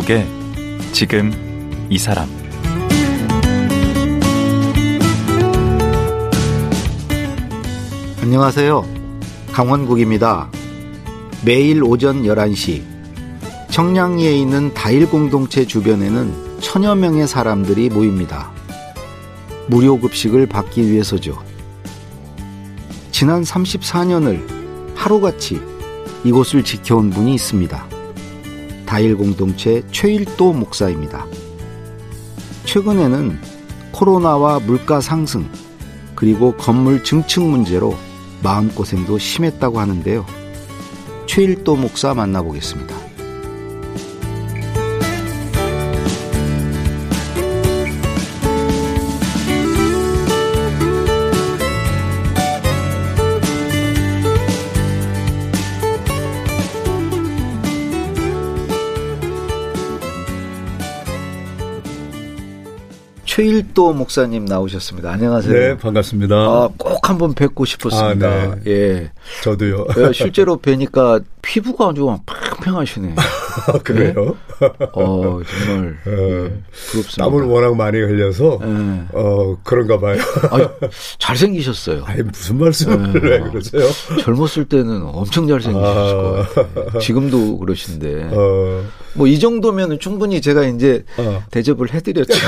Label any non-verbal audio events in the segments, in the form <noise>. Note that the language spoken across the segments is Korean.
강원국의 지금 이 사람 안녕하세요. 강원국입니다. 매일 오전 11시 청량리에 있는 다일 공동체 주변에는 천여 명의 사람들이 모입니다. 무료 급식을 받기 위해서죠. 지난 34년을 하루같이 이곳을 지켜온 분이 있습니다. 다일 공동체 최일도 목사입니다. 최근에는 코로나와 물가 상승, 그리고 건물 증축 문제로 마음고생도 심했다고 하는데요. 최일도 목사 만나보겠습니다. 최일도 목사님 나오셨습니다. 안녕하세요. 네, 반갑습니다. 아, 꼭 한번 뵙고 싶었습니다. 아, 네. 예. 저도요. 예, 실제로 뵈니까 피부가 아주 팽팽하시네. <laughs> <laughs> 그래요? 어, 정말 <laughs> 어, 예, 부럽습니다. 땀을 워낙 많이 흘려서 예. 어 그런가 봐요. 아유, 잘생기셨어요. 아니 무슨 말씀을 예. 왜 그러세요? 젊었을 때는 엄청 잘생기셨을 아. 것 같아요. 지금도 그러신데. 어, 뭐이 정도면 충분히 제가 이제 어. 대접을 해드렸죠. <laughs>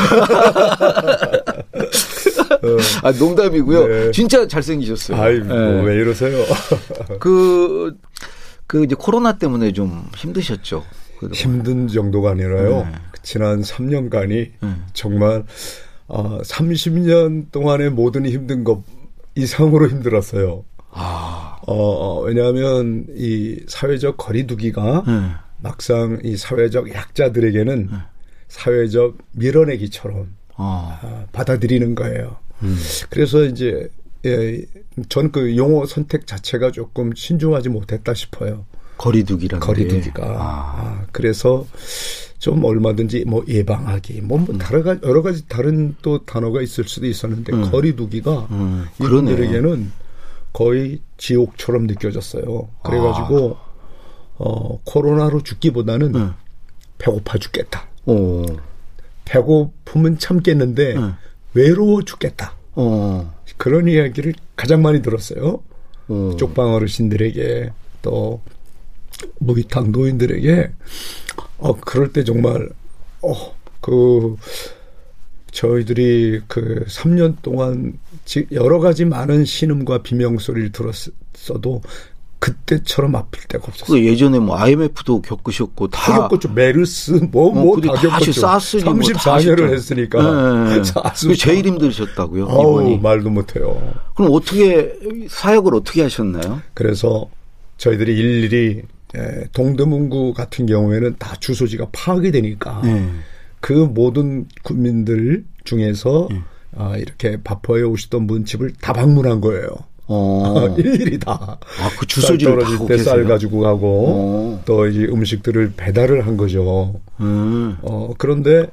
아, 농담이고요. 네. 진짜 잘생기셨어요. 아이 예. 뭐왜 이러세요? 그, 그 이제 코로나 때문에 좀 힘드셨죠. 그동안. 힘든 정도가 아니라요. 네. 지난 3년간이 네. 정말 어, 30년 동안의 모든 힘든 것 이상으로 힘들었어요. 아, 어, 어, 왜냐하면 이 사회적 거리두기가 네. 막상 이 사회적 약자들에게는 사회적 밀어내기처럼 어, 아, 받아들이는 거예요. 음. 그래서 이제 예, 전 그 용어 선택 자체가 조금 신중하지 못했다 싶어요. 거리두기라는 거리두기가. 게. 아, 아, 그래서 좀 얼마든지 뭐 예방하기, 뭐, 뭐 다른 가 여러 가지 다른 또 단어가 있을 수도 있었는데 음. 거리두기가 음. 이분들에게는 거의 지옥처럼 느껴졌어요. 그래가지고 어 코로나로 죽기보다는 네. 배고파 죽겠다. 어, 배고픔은 참겠는데 네. 외로워 죽겠다. 어, 그런 이야기를 가장 많이 들었어요. 어. 쪽방 어르신들에게 또 무기탕 노인들에게 어 그럴 때 정말 어그 저희들이 그 3년 동안 지- 여러 가지 많은 신음과 비명 소리를 들었어도 그때처럼 아플 때가 없었어요. 그 예전에 뭐 IMF도 겪으셨고 다 다 겪었죠. 메르스 뭐 어, 뭐다 겪었죠. 뭐다 34년을 하셨잖아요. 했으니까. 네, 네. 사스 그게 제일 힘드셨다고요, 어우. 말도 못해요. 그럼 어떻게 사역을 어떻게 하셨나요? 그래서 저희들이 일일이 예, 동대문구 같은 경우에는 다 주소지가 파악이 되니까 네. 그 모든 국민들 중에서 예. 아, 이렇게 바퍼에 오시던 문집을 다 방문한 거예요. 어, <laughs> 일일이 다. 아, 그 주소지를 떨어질 때 쌀? 가지고 가고 어. 또 이제 음식들을 배달을 한 거죠. 음, 어, 그런데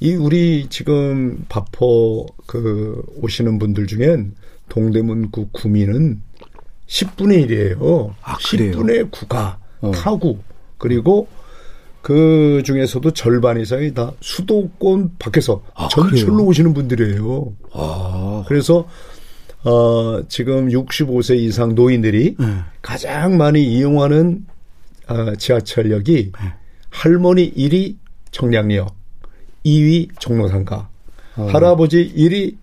이 우리 지금 바퍼 그 오시는 분들 중엔 동대문구 구민은 10분의 1이에요. 아, 그래요? 10분의 9가 어. 타구. 그리고 그 중에서도 절반 이상이 다 수도권 밖에서 아, 전철로 그래요? 오시는 분들이에요. 아, 그래서 어, 지금 65세 이상 노인들이 네. 가장 많이 이용하는 어, 지하철역이 네. 할머니 1위 청량리역, 2위 종로상가, 어. 할아버지 1위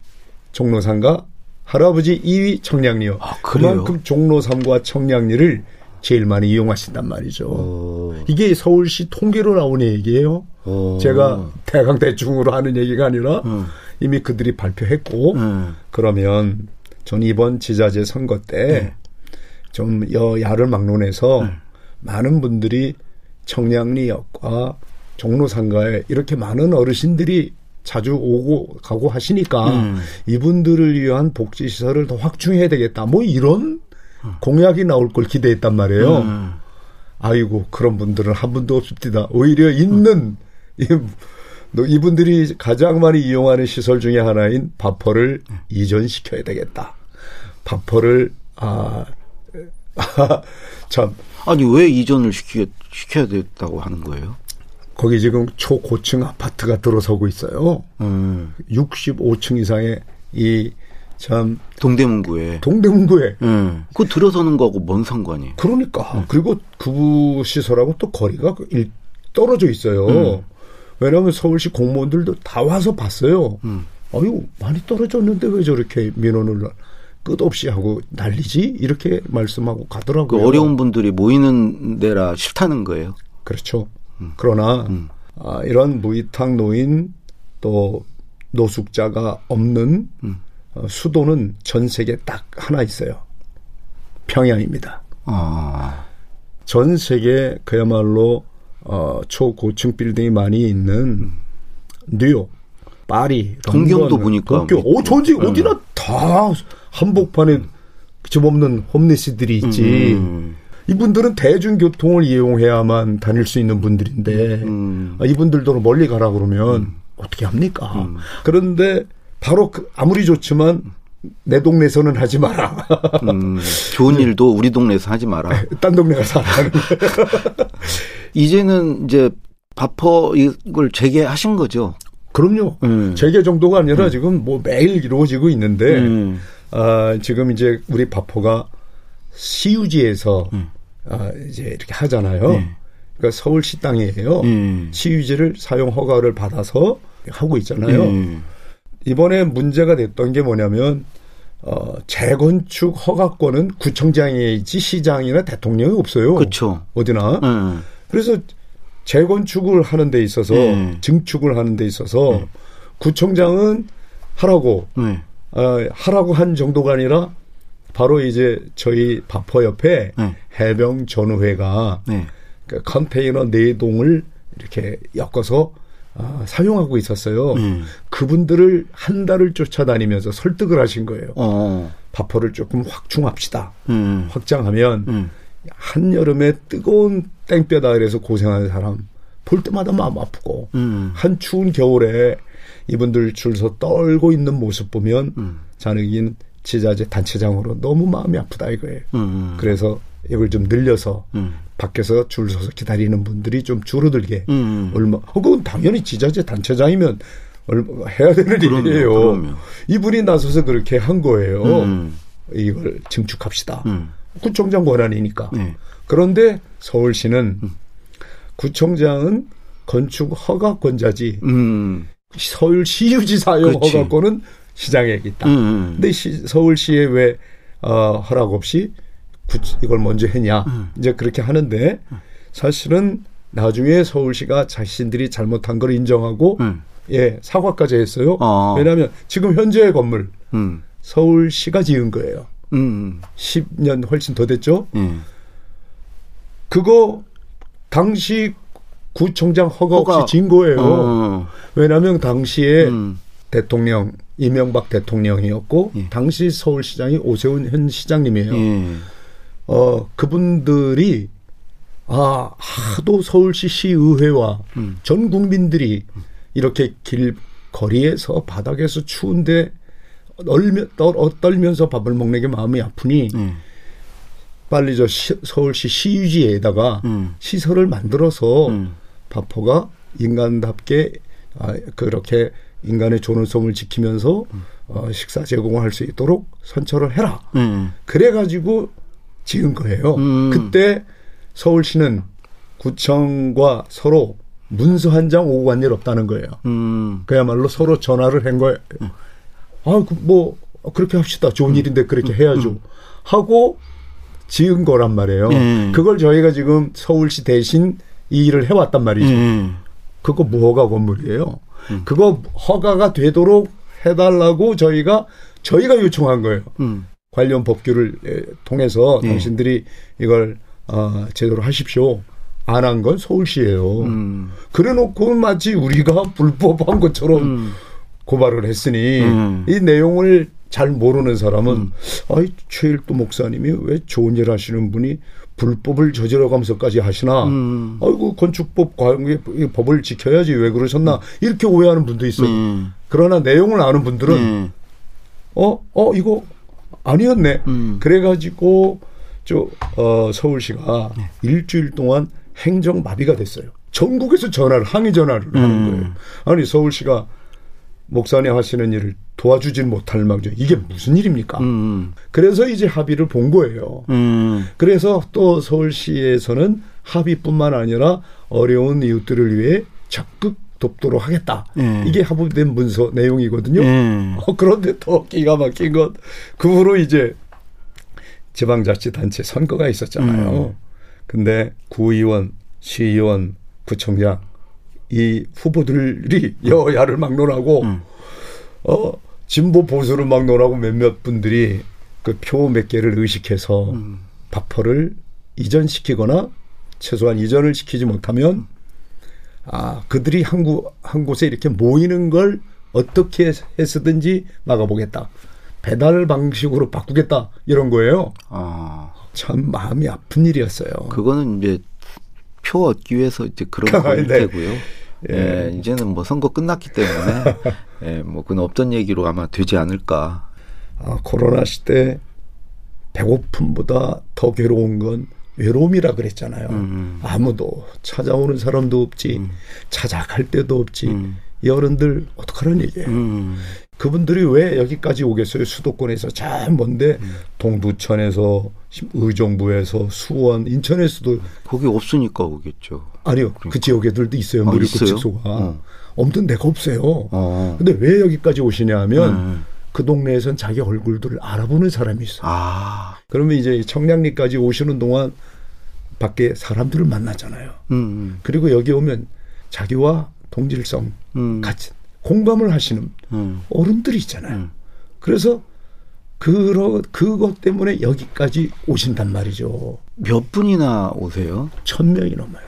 종로상가, 할아버지 2위 청량리역. 아? 그만큼 종로 3과 청량리를 제일 많이 이용하신단 말이죠. 어, 이게 서울시 통계로 나오는 얘기예요. 어. 제가 대강 대충으로 하는 얘기가 아니라 음. 이미 그들이 발표했고 음. 그러면 전 이번 지자체 선거 때 좀 여야를 막론해서 많은 분들이 청량리역과 종로상가에 이렇게 많은 어르신들이 자주 오고 가고 하시니까 음. 이분들을 위한 복지 시설을 더 확충해야 되겠다. 뭐 이런 공약이 나올 걸 기대했단 말이에요. 음. 아이고 그런 분들은 한 분도 없습니다. 오히려 있는 이- 너 이분들이 가장 많이 이용하는 시설 중에 하나인 바퍼를 이전시켜야 되겠다. 바퍼를 아, <laughs> 참 아니 왜 이전을 시키, 시켜야 됐다고 하는 거예요? 거기 지금 초고층 아파트가 들어서고 있어요. 음. 65층 이상의 이 참 동대문구에. 동대문구에 음. 그 들어서는 거하고 뭔 상관이? 그러니까 그리고 그 시설하고 또 거리가 일- 떨어져 있어요. 왜냐하면 서울시 공무원들도 다 와서 봤어요. 아유 많이 떨어졌는데 왜 저렇게 민원을 끝없이 하고 난리지 이렇게 말씀하고 그 가더라고요. 어려운 분들이 모이는 데라 싫다는 거예요. 그렇죠. 그러나 아, 이런 무이탁 노인 또 노숙자가 없는 어, 수도는 전 세계 딱 하나 있어요. 평양입니다. 아. 전 세계 그야말로 어, 초고층 빌딩이 많이 있는 뉴욕, 파리, 동경도 보니까 도쿄, 뭐 어, 전지 어디나 다 한복판에 집 없는 홈리스들이 있지. 음. 이분들은 대중교통을 이용해야만 다닐 수 있는 분들인데 음. 아, 이분들도 멀리 가라 그러면 어떻게 합니까? 그런데 바로 그 아무리 좋지만 내 동네에서는 하지 마라. 음. 좋은 일도 우리 동네에서 하지 마라. <laughs> 딴 동네 가서 이제는 이제 바퍼 이걸 재개하신 거죠. 그럼요. 음. 재개 정도가 아니라 지금 뭐 매일 이루어지고 있는데 음. 아, 지금 이제 우리 바포가 시유지에서 음. 아, 이제 이렇게 하잖아요. 네. 그러니까 서울시 땅이에요. 음. 시유지를 사용 허가를 받아서 하고 있잖아요. 음. 이번에 문제가 됐던 게 뭐냐면 어, 재건축 허가권은 구청장에 있지 시장이나 대통령이 없어요. 그렇죠. 어디나. 음. 그래서 재건축을 하는 데 있어서 네. 증축을 하는 데 있어서 구청장은 하라고 네. 어, 하라고 한 정도가 아니라 바로 이제 저희 바퍼 옆에 네. 해병 전우회가 네. 그 컨테이너 네 동을 이렇게 엮어서 아, 사용하고 있었어요. 음. 그분들을 한 달을 쫓아다니면서 설득을 하신 거예요. 어. 바퍼를 조금 확충합시다. 음. 확장하면 음. 한 여름에 뜨거운 땡볕 아래에서 고생하는 사람 볼 때마다 마음 아프고 음. 한 추운 겨울에 이분들 줄서 떨고 있는 모습 보면 음. 자기는 지자체 단체장으로 너무 마음이 아프다 이거예요. 음. 그래서 이걸 좀 늘려서 음. 밖에서 줄 서서 기다리는 분들이 좀 줄어들게 음. 얼마 어, 그건 당연히 지자체 단체장이면 얼마 해야 되는 그럼요, 일이에요. 그럼요. 이분이 나서서 그렇게 한 거예요. 음. 이걸 증축합시다. 음. 구청장 권한이니까. 네. 그런데 서울시는 구청장은 건축 허가권자지 음. 서울시유지 사용 그렇지. 허가권은 시장에 있다. 음. 근데 시, 서울시에 왜 어, 허락 없이 구, 이걸 먼저 했냐? 음. 이제 그렇게 하는데 사실은 나중에 서울시가 자신들이 잘못한 걸 인정하고 음. 예 사과까지 했어요. 어. 왜냐하면 지금 현재의 건물 음. 서울시가 지은 거예요. 음. 10년 훨씬 더 됐죠. 예. 그거 당시 구청장 허가, 허가. 없이 진 거예요. 어. 왜냐하면 당시에 음. 대통령 이명박 대통령이었고 예. 당시 서울시장이 오세훈 현 시장님이에요. 예. 어 그분들이 아 하도 서울시 시의회와 음. 전 국민들이 이렇게 길 거리에서 바닥에서 추운데 떨며, 떨, 떨면서 밥을 먹는 게 마음이 아프니 예. 빨리 저 시- 서울시 시유지에다가 음. 시설을 만들어서 음. 바포가 인간답게 아, 그렇게 인간의 존엄성을 지키면서 어, 식사 제공을 할 수 있도록 선처를 해라. 예. 그래가지고 지은 거예요. 음. 그때 서울시는 구청과 서로 문서 한 장 오고 간 일 없다는 거예요. 음. 그야말로 서로 전화를 한 거예요. 아, 그 뭐, 그렇게 합시다. 좋은 일인데 그렇게 해야죠. 하고 지은 거란 말이에요. 음. 그걸 저희가 지금 서울시 대신 이 일을 해왔단 말이죠. 예. 그거 무허가 건물이에요. 그거 허가가 되도록 해달라고 저희가 저희가 요청한 거예요. 음. 관련 법규를 에, 통해서 예. 당신들이 이걸 어, 제대로 하십시오. 안 한 건 서울시예요. 음. 그래놓고 마치 우리가 불법한 것처럼 음. 고발을 했으니 음. 이 내용을 잘 모르는 사람은 아이 최일도 목사님이 왜 좋은 일 하시는 분이 불법을 저질러가면서까지 하시나? 음. 아이고 건축법 이 법을 지켜야지 왜 그러셨나? 이렇게 오해하는 분도 있어요. 음. 그러나 내용을 아는 분들은 예. 어, 어, 이거 아니었네. 음. 그래가지고, 저, 어, 서울시가 네. 일주일 동안 행정 마비가 됐어요. 전국에서 전화를 항의 전화를 하는 음. 거예요. 아니 서울시가 목사님 하시는 일을 도와주진 못할 망정 이게 무슨 일입니까? 음. 그래서 이제 합의를 본 거예요. 음. 그래서 또 서울시에서는 합의뿐만 아니라 어려운 이웃들을 위해 적극 돕도록 하겠다. 예. 이게 합의된 문서 내용이거든요. 예. 어, 그런데 더 기가 막힌 건 그 후로 이제 지방자치단체 선거가 있었잖아요. 음. 근데 구의원, 시의원, 구청장 이 후보들이 여야를 막론하고 음. 어 진보 보수를 막론하고 몇몇 분들이 그 표 몇 개를 의식해서 음. 바퍼를 이전시키거나 최소한 이전을 시키지 못하면 아 그들이 한, 곳, 한 곳에 이렇게 모이는 걸 어떻게 해서든지 막아보겠다. 배달 방식으로 바꾸겠다 이런 거예요. 아. 참 마음이 아픈 일이었어요. 그거는 이제 표 얻기 위해서 이제 그런 <laughs> 거일 네. 테고요. 예. 예. 이제는 뭐 선거 끝났기 때문에 <laughs> 예, 뭐 그건 없던 얘기로 아마 되지 않을까. 아, 코로나 시대 배고픔보다 더 괴로운 건 외로움이라 그랬잖아요. 음. 아무도 찾아오는 사람도 없지, 찾아갈 데도 없지. 음. 이 어른들 어떡하란 얘기예요. 음. 그분들이 왜 여기까지 오겠어요? 수도권에서 참 먼데 음. 동두천에서 의정부에서 수원, 인천에서도 거기 없으니까 오겠죠. 아니요 그 지역에들도 있어요 아, 무료급식소가 있어요? 어. 없는 데가 없어요. 어. 근데 왜 여기까지 오시냐 하면 음. 그 동네에선 자기 얼굴들을 알아보는 사람이 있어요. 아. 그러면 이제 청량리까지 오시는 동안 밖에 사람들을 만나잖아요. 음. 그리고 여기 오면 자기와 동질성 음. 같이 공감을 하시는 음. 어른들이 있잖아요. 음. 그래서 그러 그것 때문에 여기까지 오신단 말이죠. 몇 분이나 오세요? 천 명이 넘어요.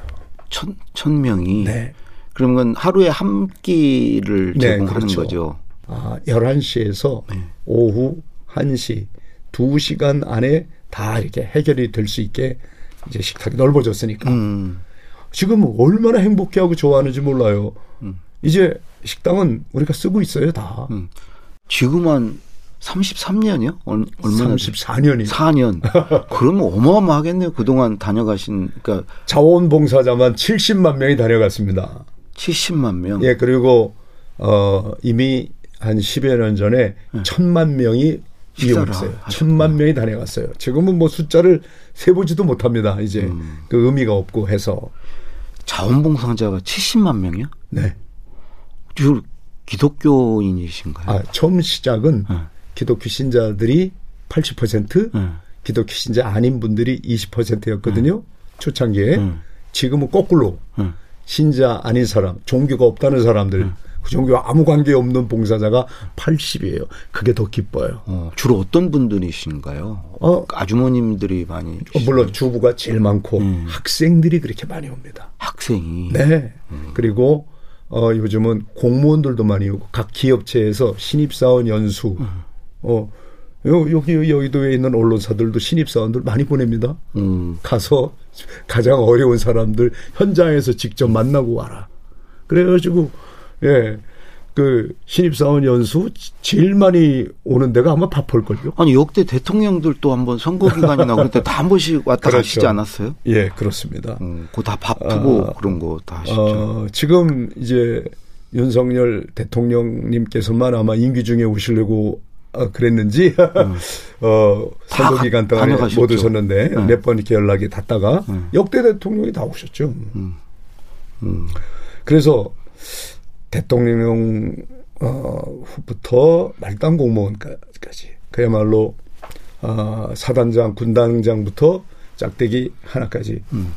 천, 천 명이. 네. 그러면 하루에 한 끼를 네, 제공하는 그렇죠. 거죠. 아, 11시에서 네. 오후 1시 2시간 안에 다 이렇게 해결이 될 수 있게 이제 식탁이 넓어졌으니까 음. 지금 얼마나 행복해하고 좋아하는지 몰라요. 음. 이제 식당은 우리가 쓰고 있어요, 다. 음. 지금 한 33년이요? 얼마나 34년이 4년. 그러면 어마어마하겠네요. 그동안 다녀가신 그러니까 자원봉사자만 70만 명이 다녀갔습니다. 70만 명. 예, 그리고 어 이미 한 10여 년 전에 천만 명이 네. 식사를. 천만 명이 다녀갔어요. 지금은 뭐 숫자를 세보지도 못합니다. 이제 음. 그 의미가 없고 해서 자원봉사자가 70만 명이요? 네. 주 기독교인이신가요? 아 처음 시작은 네. 기독교 신자들이 80% 네. 기독교 신자 아닌 분들이 20%였거든요. 초창기에 음. 지금은 거꾸로 네. 신자 아닌 사람, 종교가 없다는 사람들, 그 종교와 아무 관계 없는 봉사자가 80이에요. 그게 더 기뻐요. 어, 주로 어떤 분들이신가요? 어, 아주머님들이 많이 어, 물론 주부가 제일 많고 음. 학생들이 그렇게 많이 옵니다. 학생이 네. 음. 그리고 어, 요즘은 공무원들도 많이 오고 각 기업체에서 신입사원 연수, 음. 어, 요, 여기 여의도에 있는 언론사들도 신입사원들 많이 보냅니다. 음, 가서 가장 어려운 사람들 현장에서 직접 만나고 와라. 그래가지고 예. 그 신입사원 연수 제일 많이 오는 데가 아마 바쁠걸요. 아니 역대 대통령들도 한번 선거 기간이나 그럴 때 다 한 번씩 왔다 그렇죠. 가시지 않았어요? 예, 그렇습니다. 음, 그거 다 바쁘고 아, 그런 거 다 하시죠. 어, 지금 이제 윤석열 대통령님께서만 아마 임기 중에 오시려고 어, 그랬는지 <laughs> 어, 다 선거 기간 동안에 다녀가셨죠. 못 오셨는데 네. 몇번 이렇게 연락이 닿다가 음. 역대 대통령이 다 오셨죠. 음. 그래서 대통령 어, 후부터 말단 공무원까지. 그야말로 어, 사단장, 군단장부터 짝대기 하나까지. 음.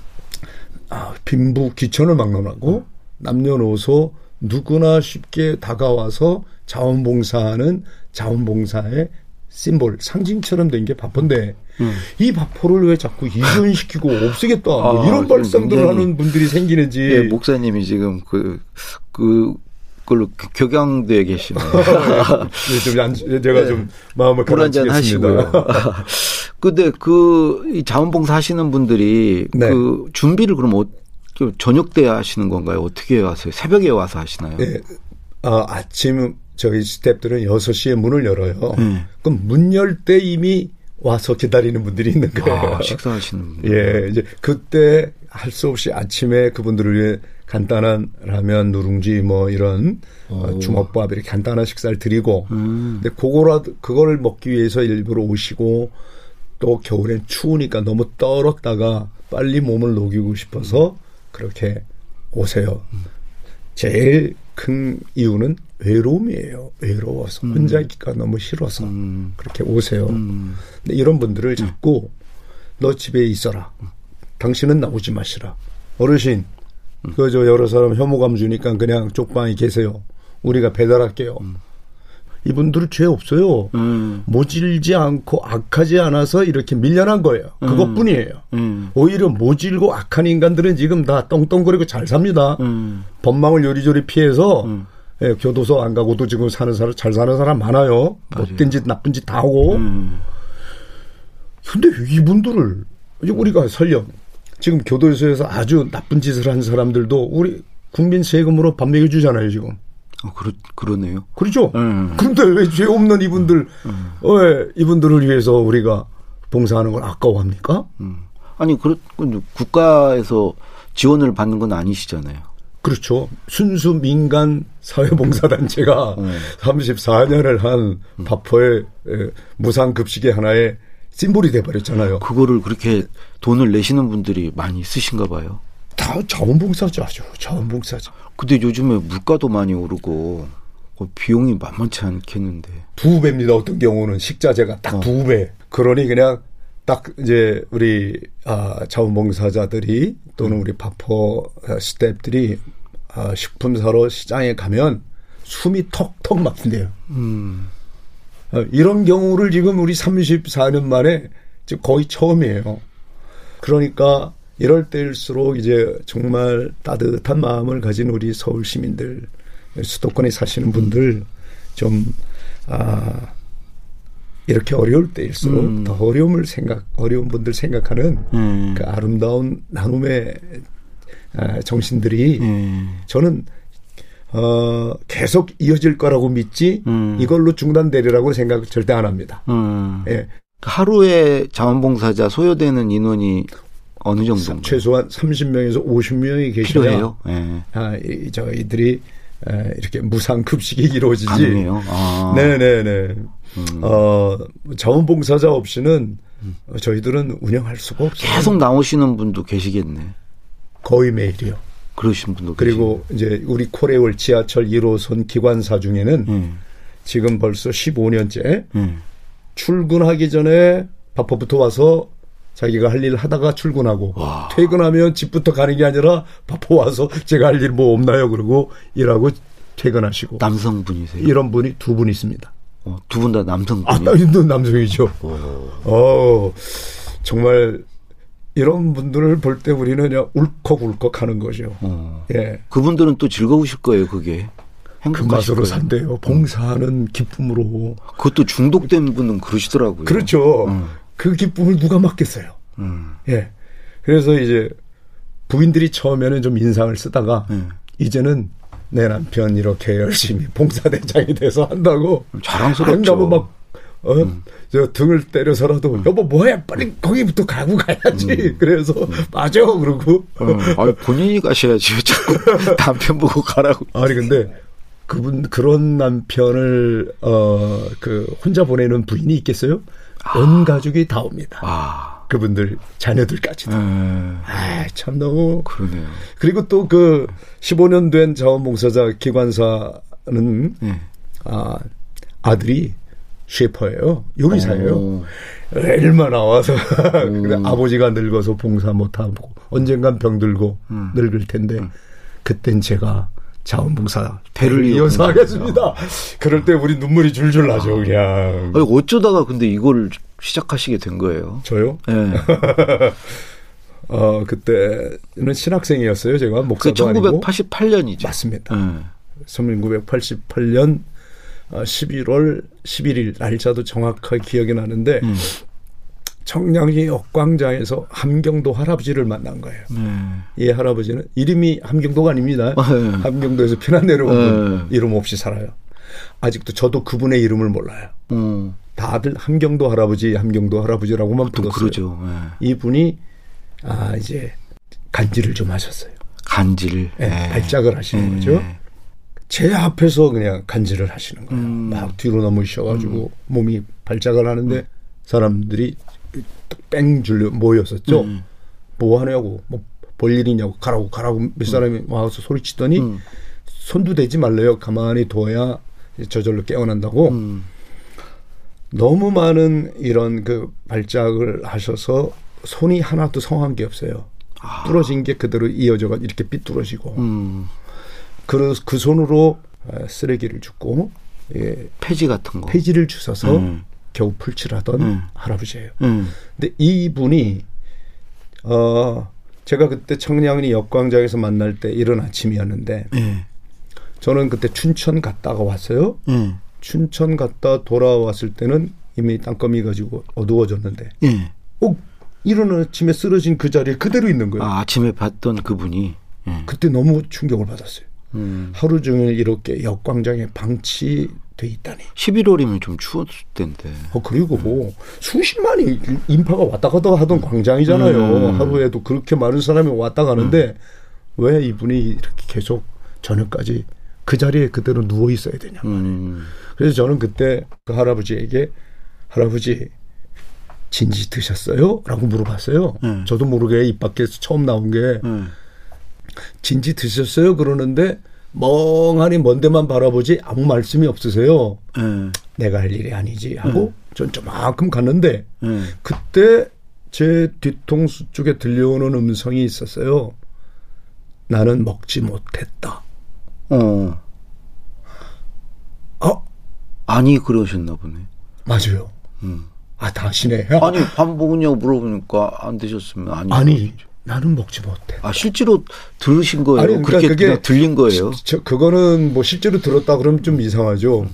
아, 빈부 귀천을 막론하고 남녀노소 누구나 쉽게 다가와서 자원봉사하는 자원봉사의 심볼 상징처럼 된 게 바쁜데 이 바포를 왜 자꾸 이전시키고 없애겠다 뭐 음. 아, 이런 지금 발상들을 하는 분들이 생기는지 예, 목사님이 지금 그, 그, 걸로 격양돼 계시네요. 예, 좀 안, 제가 네. 좀 마음을 가라앉히겠습니다. 하시고요. <laughs> 근데 그, 이 자원봉사 하시는 분들이 네. 그 준비를 그럼 어, 좀 저녁 때 하시는 건가요? 어떻게 와서 새벽에 와서 하시나요? 예, 아, 아침 저희 스탭들은 6시에 문을 열어요. 네. 그럼 문 열 때 이미 와서 기다리는 분들이 있는 거예요. 아, 식사하시는 분. 예, 이제 그때 할 수 없이 아침에 그분들을 위해 간단한 라면, 누룽지 뭐 이런 어, 주먹밥 이렇게 간단한 식사를 드리고 음. 근데 그거라도 그걸 먹기 위해서 일부러 오시고 또 겨울엔 추우니까 너무 떨었다가 빨리 몸을 녹이고 싶어서 그렇게 오세요. 제일 큰 이유는 외로움이에요. 외로워서 혼자 있기가 너무 싫어서 음. 그렇게 오세요. 음. 근데 이런 분들을 자꾸 너 집에 있어라. 당신은 나오지 마시라. 어르신, 그저 여러 사람 혐오감 주니까 그냥 쪽방에 계세요. 우리가 배달할게요. 이분들은 죄 없어요. 음. 모질지 않고 악하지 않아서 이렇게 밀려난 거예요. 그것뿐이에요. 음. 오히려 모질고 악한 인간들은 지금 다 떵떵거리고 잘 삽니다. 음. 법망을 요리조리 피해서 음. 예, 교도소 안 가고도 지금 사는 사람 잘 사는 사람 많아요. 못된 짓 나쁜 짓 다 하고. 음. 근데 이분들을 우리가 설령 지금 교도소에서 아주 나쁜 짓을 한 사람들도 우리 국민 세금으로 밥 먹여주잖아요 지금. 어, 그러, 그러네요. 그렇죠? 음. 그런데 왜 죄 없는 이분들, 왜 이분들을 위해서 우리가 봉사하는 걸 아까워합니까? 음. 아니, 그, 그 국가에서 지원을 받는 건 아니시잖아요. 그렇죠. 순수 민간 사회봉사단체가 음. 34년을 한 밥퍼의 에, 무상급식의 하나의 심볼이 돼버렸잖아요. 그거를 그렇게 돈을 내시는 분들이 많이 있으신가 봐요. 다 자원봉사죠, 아주. 자원봉사죠. 근데 요즘에 물가도 많이 오르고 그 비용이 만만치 않겠는데. 두 배입니다. 어떤 경우는 식자재가 딱두 배. 그러니 그냥 딱 이제 우리 아, 자원봉사자들이 또는 우리 밥퍼 아, 스탭들이 아, 식품 사러 시장에 가면 숨이 턱턱 막힌대요. 음. 어, 이런 경우를 지금 우리 34년 만에 지금 거의 처음이에요. 그러니까 이럴 때일수록 이제 정말 따뜻한 마음을 가진 우리 서울 시민들, 수도권에 사시는 분들 좀, 아, 이렇게 어려울 때일수록 음. 더 어려움을 생각, 어려운 분들 생각하는 음. 그 아름다운 나눔의 아, 정신들이 음. 저는 어, 계속 이어질 거라고 믿지 음. 이걸로 중단되리라고 생각 절대 안 합니다. 음. 예. 하루에 자원봉사자 소요되는 인원이 어느 정도인가요? 최소한 30명에서 50명이 계셔야 필요해요. 예. 아, 이, 저희들이 에, 이렇게 무상 급식이 이루어지지. 가능해요. 아. 네네네. 음. 어, 자원봉사자 없이는 어, 저희들은 운영할 수가 없어요. 계속 나오시는 분도 계시겠네. 거의 매일이요. 그러신 분도 그리고 이제 우리 코레올 지하철 1호선 기관사 중에는. 예. 지금 벌써 15년째 예. 출근하기 전에 바빠부터 와서 자기가 할 일 하다가 출근하고 와. 퇴근하면 집부터 가는 게 아니라 바빠 와서 제가 할 일 뭐 없나요? 그러고 일하고 퇴근하시고 남성분이세요? 이런 분이 두 분 있습니다. 어, 두분다 아, 남성분이요? 나 남성이죠. 어, 정말 이런 분들을 볼 때 우리는 그냥 울컥울컥 하는 거죠. 어. 예. 그분들은 또 즐거우실 거예요, 그게. 그 맛으로 거예요. 산대요. 봉사하는 기쁨으로. 그것도 중독된 분은 그러시더라고요. 그렇죠. 음. 그 기쁨을 누가 맡겠어요. 음. 예. 그래서 이제 부인들이 처음에는 좀 인상을 쓰다가 음. 이제는 내 남편 이렇게 열심히 봉사대장이 돼서 한다고 자랑스럽죠. 음. 안 가면 막 어, 저 등을 때려서라도 여보 뭐해 빨리 거기부터 가고 가야지 음. <laughs> 그래서 맞아 그러고 어. 아니, 본인이 가셔야지. 왜 <laughs> 자꾸 남편 보고 가라고. 아니 근데 그분 그런 남편을 어 그 혼자 보내는 부인이 있겠어요? 온 가족이 다 옵니다. 아. 그분들 자녀들까지도. 예. 아, 참 너무 그러네요. 그리고 또 그 15년 된 자원봉사자 기관사는 예. 아, 아들이 셰퍼예요. 요리사예요. 오. 얼마나 와서 <laughs> 음. 그래, 아버지가 늙어서 봉사 못하고 언젠간 병들고 음. 늙을 텐데 그땐 제가 자원봉사 배를 이어서 이어서 하겠습니다. 그럴 때 우리 눈물이 줄줄 나죠, 그냥. 아니, 어쩌다가 근데 이걸 시작하시게 된 거예요? 저요? 예. <laughs> 어, 그때는 신학생이었어요, 제가. 그 목사도 아니고. 1988년이죠. 맞습니다. 예. 1988년 11월 11일 날짜도 정확하게 기억이 나는데 음. 청량리 역광장에서 함경도 할아버지를 만난 거예요. 예. 이 할아버지는 이름이 함경도가 아닙니다. 아, 예. 함경도에서 피난 내려온 분 예. 이름 없이 살아요. 아직도 저도 그분의 이름을 몰라요. 어, 다들 함경도 할아버지, 함경도 할아버지라고만 또 불렀어요. 그러죠. 예. 이분이 아 이제 간지를 좀 하셨어요. 간질. 예, 예. 발작을 하시는 예. 거죠. 제 앞에서 그냥 간질을 하시는 거예요. 음. 막 뒤로 넘으셔가지고 몸이 발작을 하는데 사람들이 뺑 줄려 모였었죠. 음. 뭐 하냐고, 뭐 볼 일이냐고, 가라고, 가라고 몇 사람이 와서 소리치더니 음. 손도 대지 말래요. 가만히 둬야 저절로 깨어난다고. 음. 너무 많은 이런 그 발작을 하셔서 손이 하나도 성한 게 없어요. 부러진 게 그대로 이어져가 이렇게 삐뚤어지고 음. 그, 그 손으로 어, 쓰레기를 줍고 예, 폐지 같은 거. 폐지를 주워서 음. 겨우 풀칠하던 음. 할아버지예요. 음. 근데 이분이 어 제가 그때 청량리 역광장에서 만날 때 이른 아침이었는데 예. 저는 그때 춘천 갔다가 왔어요. 예. 춘천 갔다 돌아왔을 때는 이미 땅거미 가지고 어두워졌는데 예. 꼭 이른 아침에 쓰러진 그 자리에 그대로 있는 거예요. 아, 아침에 봤던 그분이. 예. 그때 너무 충격을 받았어요. 음. 하루 종일 이렇게 역광장에 방치 돼 있다니. 11월이면 좀 추웠을 텐데. 어, 그리고 수십만이 인파가 왔다 갔다 하던 광장이잖아요. 음. 하루에도 그렇게 많은 사람이 왔다 가는데 왜 이분이 이렇게 계속 저녁까지 그 자리에 그대로 누워 있어야 되냐. 음. 그래서 저는 그때 그 할아버지에게 할아버지 진지 드셨어요? 라고 물어봤어요. 음. 저도 모르게 입 밖에서 처음 나온 게 음. 진지 드셨어요? 그러는데 멍하니 먼 데만 바라보지 아무 말씀이 없으세요. 예. 내가 할 일이 아니지 하고 전 저만큼 갔는데 예. 그때 제 뒤통수 쪽에 들려오는 음성이 있었어요. 나는 먹지 못했다. 어. 어, 아니 그러셨나 보네. 맞아요. 음. 아, 다시네. 아니 밥 먹었냐고 물어보니까 안 드셨으면 아니. 아니, 나는 먹지 못해. 아 실제로 들으신 거예요? 아니, 그러니까 그렇게 그게 들린 거예요? 저, 그거는 뭐 실제로 들었다 그러면 좀 이상하죠.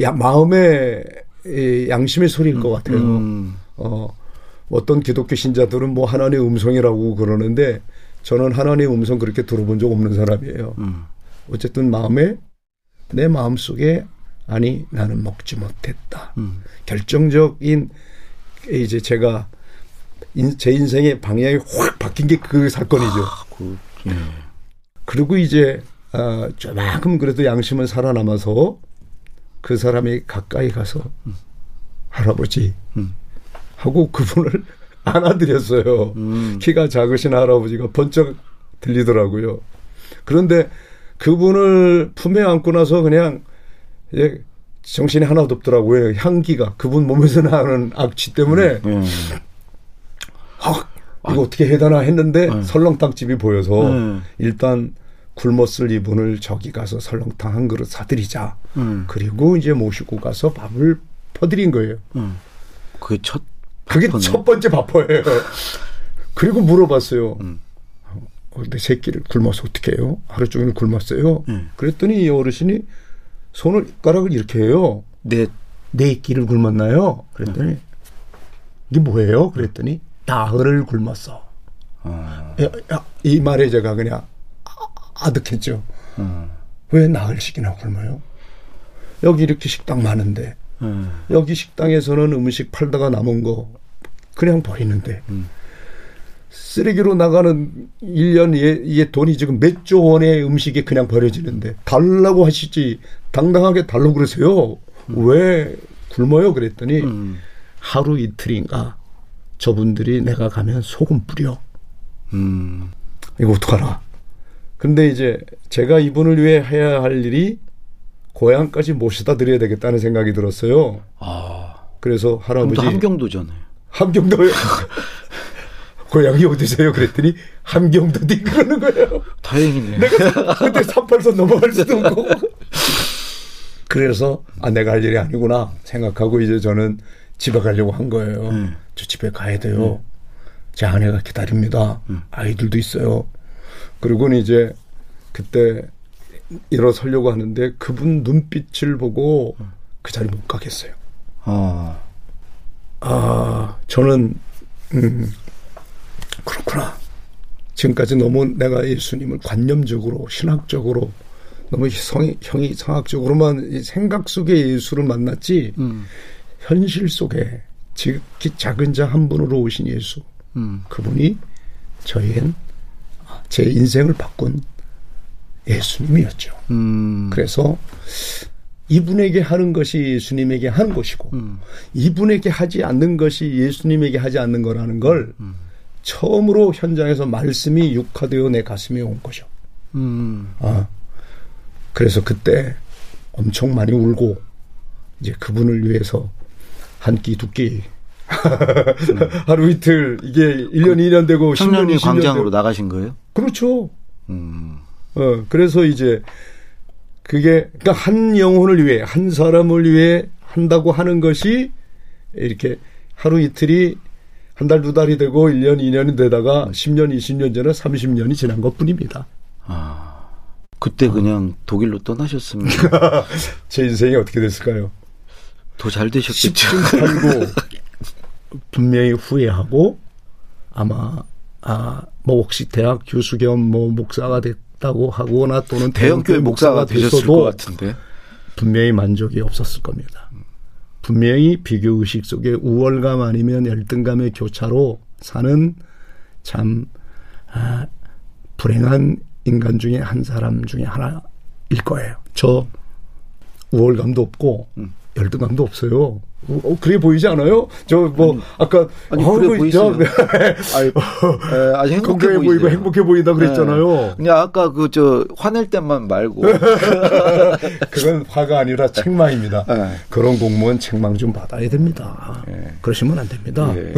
야, 마음의 이 양심의 소리일 것 같아요. 음. 어, 어떤 기독교 신자들은 뭐 하나님의 음성이라고 그러는데 저는 하나님의 음성 그렇게 들어본 적 없는 사람이에요. 음. 어쨌든 마음에 내 마음 속에 아니 나는 먹지 못했다. 음. 결정적인 이제 제가 인- 제 인생의 방향이 확 바뀐 게 그 사건이죠. 그, 예. 그리고 이제 아, 조만큼 그래도 양심은 살아남아서 그 사람이 가까이 가서 할아버지 음. 하고 그분을 <laughs> 안아드렸어요. 음. 키가 작으신 할아버지가 번쩍 들리더라고요. 그런데 그분을 품에 안고 나서 그냥 이제 정신이 하나도 없더라고요. 향기가 그분 몸에서 나는 악취 때문에 예. 아, 이거 어떻게 해야 되나 했는데 네. 설렁탕집이 보여서 네. 일단 굶었을 이분을 저기 가서 설렁탕 한 그릇 사드리자. 음. 그리고 이제 모시고 가서 밥을 퍼드린 거예요. 음. 그게 첫 그게 바쁘네. 첫 번째 밥퍼예요. <laughs> 그리고 물어봤어요. 음. 어, 근데 새끼를 굶어서 어떻게 해요? 하루 종일 굶었어요. 음. 그랬더니 이 어르신이 손을 가락을 이렇게 해요. 내네 끼를 굶었나요? 그랬더니 이게 뭐예요? 그랬더니 나흘을 굶었어. 어. 야, 이 말에 제가 그냥 아- 아득했죠. 음. 왜 나흘 씩이나 굶어요? 여기 이렇게 식당 많은데 음. 여기 식당에서는 음식 팔다가 남은 거 그냥 버리는데 음. 쓰레기로 나가는 1년에 이게 돈이 지금 몇 조 원의 음식이 그냥 버려지는데 달라고 하시지 당당하게 달라고 그러세요. 왜 굶어요? 그랬더니 음. 하루 이틀인가 저분들이 내가 가면 소금 뿌려. 음. 이거 어떡하나. 근데 이제 제가 이분을 위해 해야 할 일이 고향까지 모셔다 드려야 되겠다는 생각이 들었어요. 아. 그래서 할아버지 또 함경도잖아요. 함경도에 <laughs> 고향이 어디세요? 그랬더니 함경도디 그러는 거예요. 다행이네. 내가 그때 38선 넘어갈 수도 없고. <laughs> 그래서 아 내가 할 일이 아니구나 생각하고 이제 저는 집에 가려고 한 거예요. 음. 저 집에 가야 돼요. 제 아내가 기다립니다. 아이들도 있어요. 그리고는 이제 그때 일어서려고 하는데 그분 눈빛을 보고 그 자리 못 가겠어요. 아. 아, 저는, 음, 그렇구나. 지금까지 너무 내가 예수님을 관념적으로, 신학적으로, 너무 성이, 형이 성학적으로만 이 생각 속에 예수를 만났지, 음. 현실 속에 지극히 작은 자 한 분으로 오신 예수, 음. 그분이 저희엔 제 인생을 바꾼 예수님이었죠. 음. 그래서 이분에게 하는 것이 예수님에게 하는 것이고 음. 이분에게 하지 않는 것이 예수님에게 하지 않는 거라는 걸 음. 처음으로 현장에서 말씀이 육화되어 내 가슴에 온 거죠. 음. 아, 그래서 그때 엄청 많이 울고 이제 그분을 위해서 한 끼 두끼 <laughs> 하루 이틀 이게 1년 2년 되고 10년 청년리 20년 광장으로 되고 나가신 거예요? 그렇죠. 음. 어, 그래서 이제 그게 그러니까 한 영혼을 위해 한 사람을 위해 한다고 하는 것이 이렇게 하루 이틀이 한 달 두 달이 되고 1년 2년이 되다가 10년 20년 전에 30년이 지난 것 뿐입니다. 아. 그때 그냥 독일로 떠나셨으면 <laughs> 제 인생이 어떻게 됐을까요? 더 잘 되셨겠죠. 10분 살고 <laughs> 분명히 후회하고 아마 아 뭐 혹시 대학 교수 겸 뭐 목사가 됐다고 하거나 또는 대형교회 목사가 되셨을 것 같은데. 분명히 만족이 없었을 겁니다. 분명히 비교 의식 속에 우월감 아니면 열등감의 교차로 사는 참 아, 불행한 인간 중에 한 사람 중에 하나일 거예요. 저 우월감도 없고 음. 열등감도 없어요. 어, 그래 보이지 않아요? 저 뭐 아까 아니, 어우, 그래. 저- <laughs> 아니, 에, 아주 행복해 보이고 보이세요. 행복해 보인다 그랬잖아요. 네. 그냥 아까 그 저 화낼 때만 말고 <laughs> 그건 화가 아니라 책망입니다. 네. 그런 공무원 책망 좀 받아야 됩니다. 네. 그러시면 안 됩니다. 예.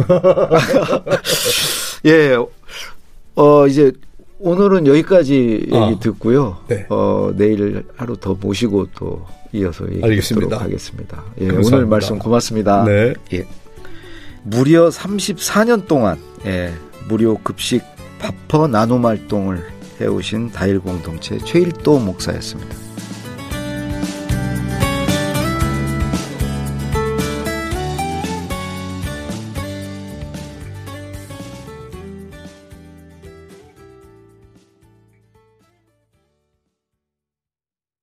<laughs> 예. 어 이제 오늘은 여기까지 얘기 아, 듣고요. 네. 어 내일 하루 더 모시고 또 이어서 얘기 알겠습니다. 듣도록 하겠습니다. 예. 오늘 말씀 고맙습니다. 네. 예. 무려 34년 동안 예, 무료 급식 밥퍼 나눔 활동을 해오신 다일 공동체 최일도 목사였습니다.